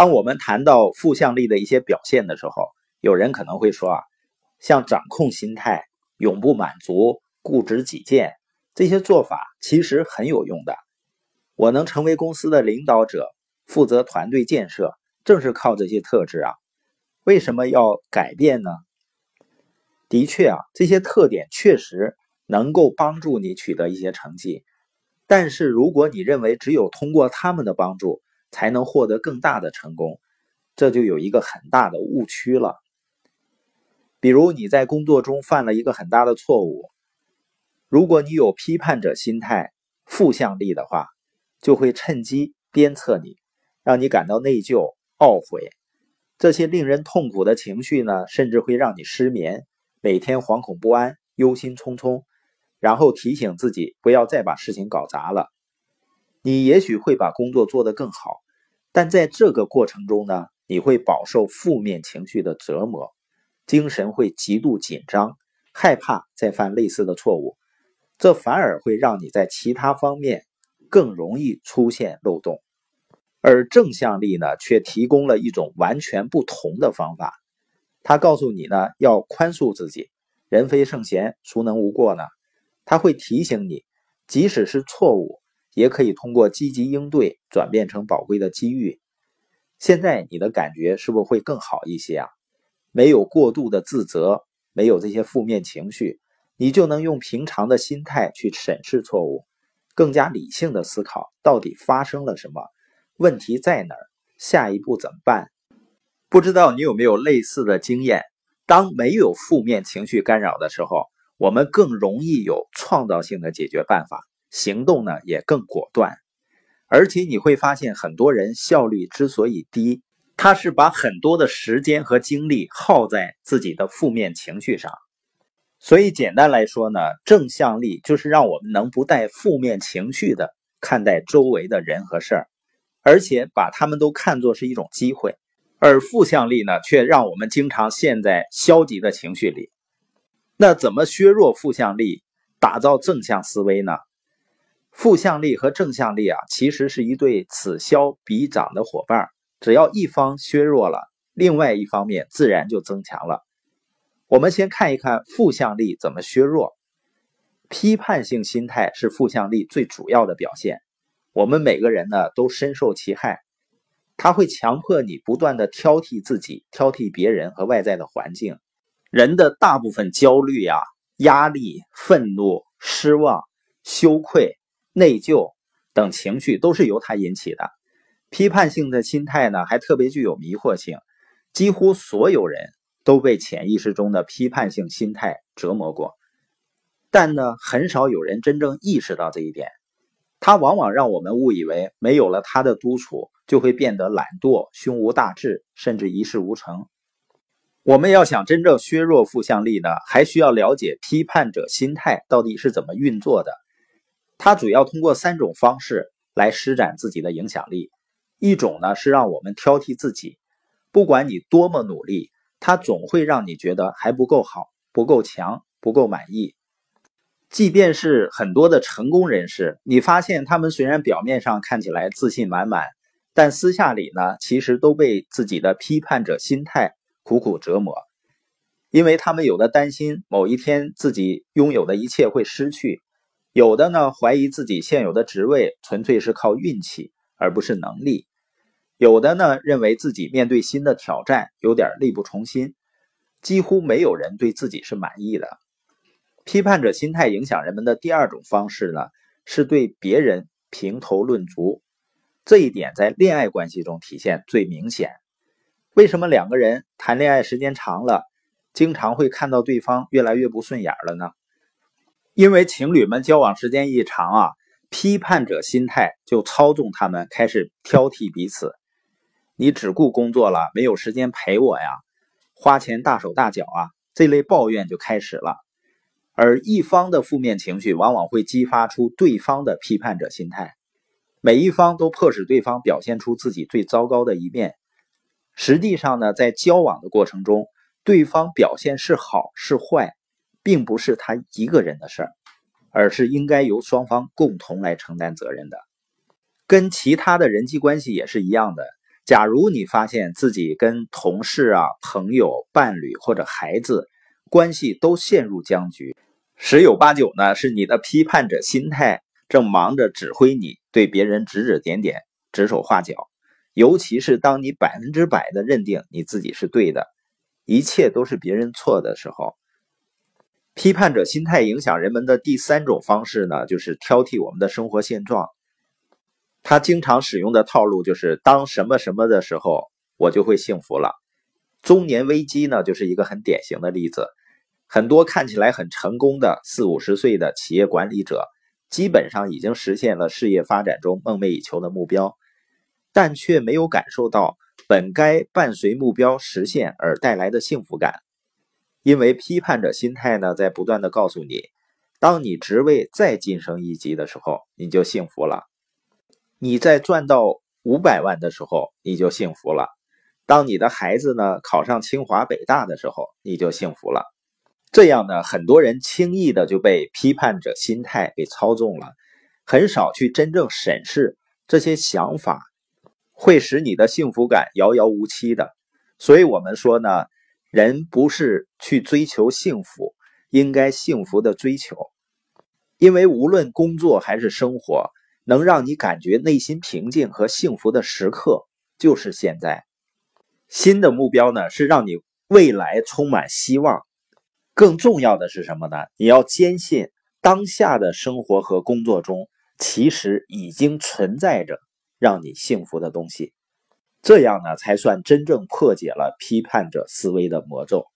当我们谈到负向力的一些表现的时候，有人可能会说啊，像掌控心态、永不满足、固执己见这些做法其实很有用的。我能成为公司的领导者，负责团队建设，正是靠这些特质啊。为什么要改变呢？的确啊，这些特点确实能够帮助你取得一些成绩。但是如果你认为只有通过他们的帮助才能获得更大的成功，这就有一个很大的误区了。比如你在工作中犯了一个很大的错误，如果你有批判者心态、负向力的话，就会趁机鞭策你，让你感到内疚、懊悔。这些令人痛苦的情绪呢，甚至会让你失眠，每天惶恐不安、忧心忡忡，然后提醒自己不要再把事情搞砸了。你也许会把工作做得更好，但在这个过程中呢，你会饱受负面情绪的折磨，精神会极度紧张，害怕再犯类似的错误，这反而会让你在其他方面更容易出现漏洞。而正向力呢，却提供了一种完全不同的方法。它告诉你呢，要宽恕自己。人非圣贤，孰能无过呢？它会提醒你，即使是错误，也可以通过积极应对转变成宝贵的机遇。现在你的感觉是不是会更好一些啊？没有过度的自责，没有这些负面情绪，你就能用平常的心态去审视错误，更加理性的思考到底发生了什么。问题在哪儿？下一步怎么办？不知道你有没有类似的经验？当没有负面情绪干扰的时候，我们更容易有创造性的解决办法，行动呢也更果断。而且你会发现，很多人效率之所以低，他是把很多的时间和精力耗在自己的负面情绪上。所以简单来说呢，正向力就是让我们能不带负面情绪的看待周围的人和事儿。而且把他们都看作是一种机会，而负向力呢，却让我们经常陷在消极的情绪里。那怎么削弱负向力，打造正向思维呢？负向力和正向力啊，其实是一对此消彼长的伙伴。只要一方削弱了，另外一方面自然就增强了。我们先看一看负向力怎么削弱。批判性心态是负向力最主要的表现。我们每个人呢都深受其害，他会强迫你不断的挑剔自己、挑剔别人和外在的环境。人的大部分焦虑啊、压力、愤怒、失望、羞愧、内疚等情绪都是由他引起的。批判性的心态呢还特别具有迷惑性，几乎所有人都被潜意识中的批判性心态折磨过，但呢很少有人真正意识到这一点。它往往让我们误以为没有了他的督促，就会变得懒惰、胸无大志，甚至一事无成。我们要想真正削弱负向力呢，还需要了解批判者心态到底是怎么运作的。他主要通过三种方式来施展自己的影响力。一种呢是让我们挑剔自己，不管你多么努力，他总会让你觉得还不够好、不够强、不够满意。即便是很多的成功人士，你发现他们虽然表面上看起来自信满满，但私下里呢，其实都被自己的批判者心态苦苦折磨。因为他们有的担心某一天自己拥有的一切会失去，有的呢怀疑自己现有的职位纯粹是靠运气而不是能力，有的呢认为自己面对新的挑战有点力不从心，几乎没有人对自己是满意的。批判者心态影响人们的第二种方式呢，是对别人评头论足。这一点在恋爱关系中体现最明显。为什么两个人谈恋爱时间长了，经常会看到对方越来越不顺眼了呢？因为情侣们交往时间一长啊，批判者心态就操纵他们，开始挑剔彼此。你只顾工作了，没有时间陪我呀，花钱大手大脚啊，这类抱怨就开始了。而一方的负面情绪往往会激发出对方的批判者心态，每一方都迫使对方表现出自己最糟糕的一面。实际上呢，在交往的过程中，对方表现是好是坏，并不是他一个人的事儿，而是应该由双方共同来承担责任的。跟其他的人际关系也是一样的，假如你发现自己跟同事啊、朋友、伴侣或者孩子关系都陷入僵局，十有八九呢是你的批判者心态正忙着指挥你，对别人指指点点、指手画脚。尤其是当你百分之百的认定你自己是对的，一切都是别人错的时候，批判者心态影响人们的第三种方式呢，就是挑剔我们的生活现状。他经常使用的套路就是当什么什么的时候，我就会幸福了。中年危机呢，就是一个很典型的例子。很多看起来很成功的四五十岁的企业管理者，基本上已经实现了事业发展中梦寐以求的目标，但却没有感受到本该伴随目标实现而带来的幸福感。因为批判者心态呢，在不断的告诉你，当你职位再晋升一级的时候，你就幸福了。你在赚到五百万的时候，你就幸福了；当你的孩子呢考上清华北大的时候，你就幸福了。这样呢，很多人轻易的就被批判者心态给操纵了，很少去真正审视这些想法会使你的幸福感遥遥无期的。所以，我们说呢，人不是去追求幸福，应该幸福的追求，因为无论工作还是生活。能让你感觉内心平静和幸福的时刻，就是现在。新的目标呢，是让你未来充满希望。更重要的是什么呢？你要坚信当下的生活和工作中，其实已经存在着让你幸福的东西。这样呢，才算真正破解了批判者思维的魔咒。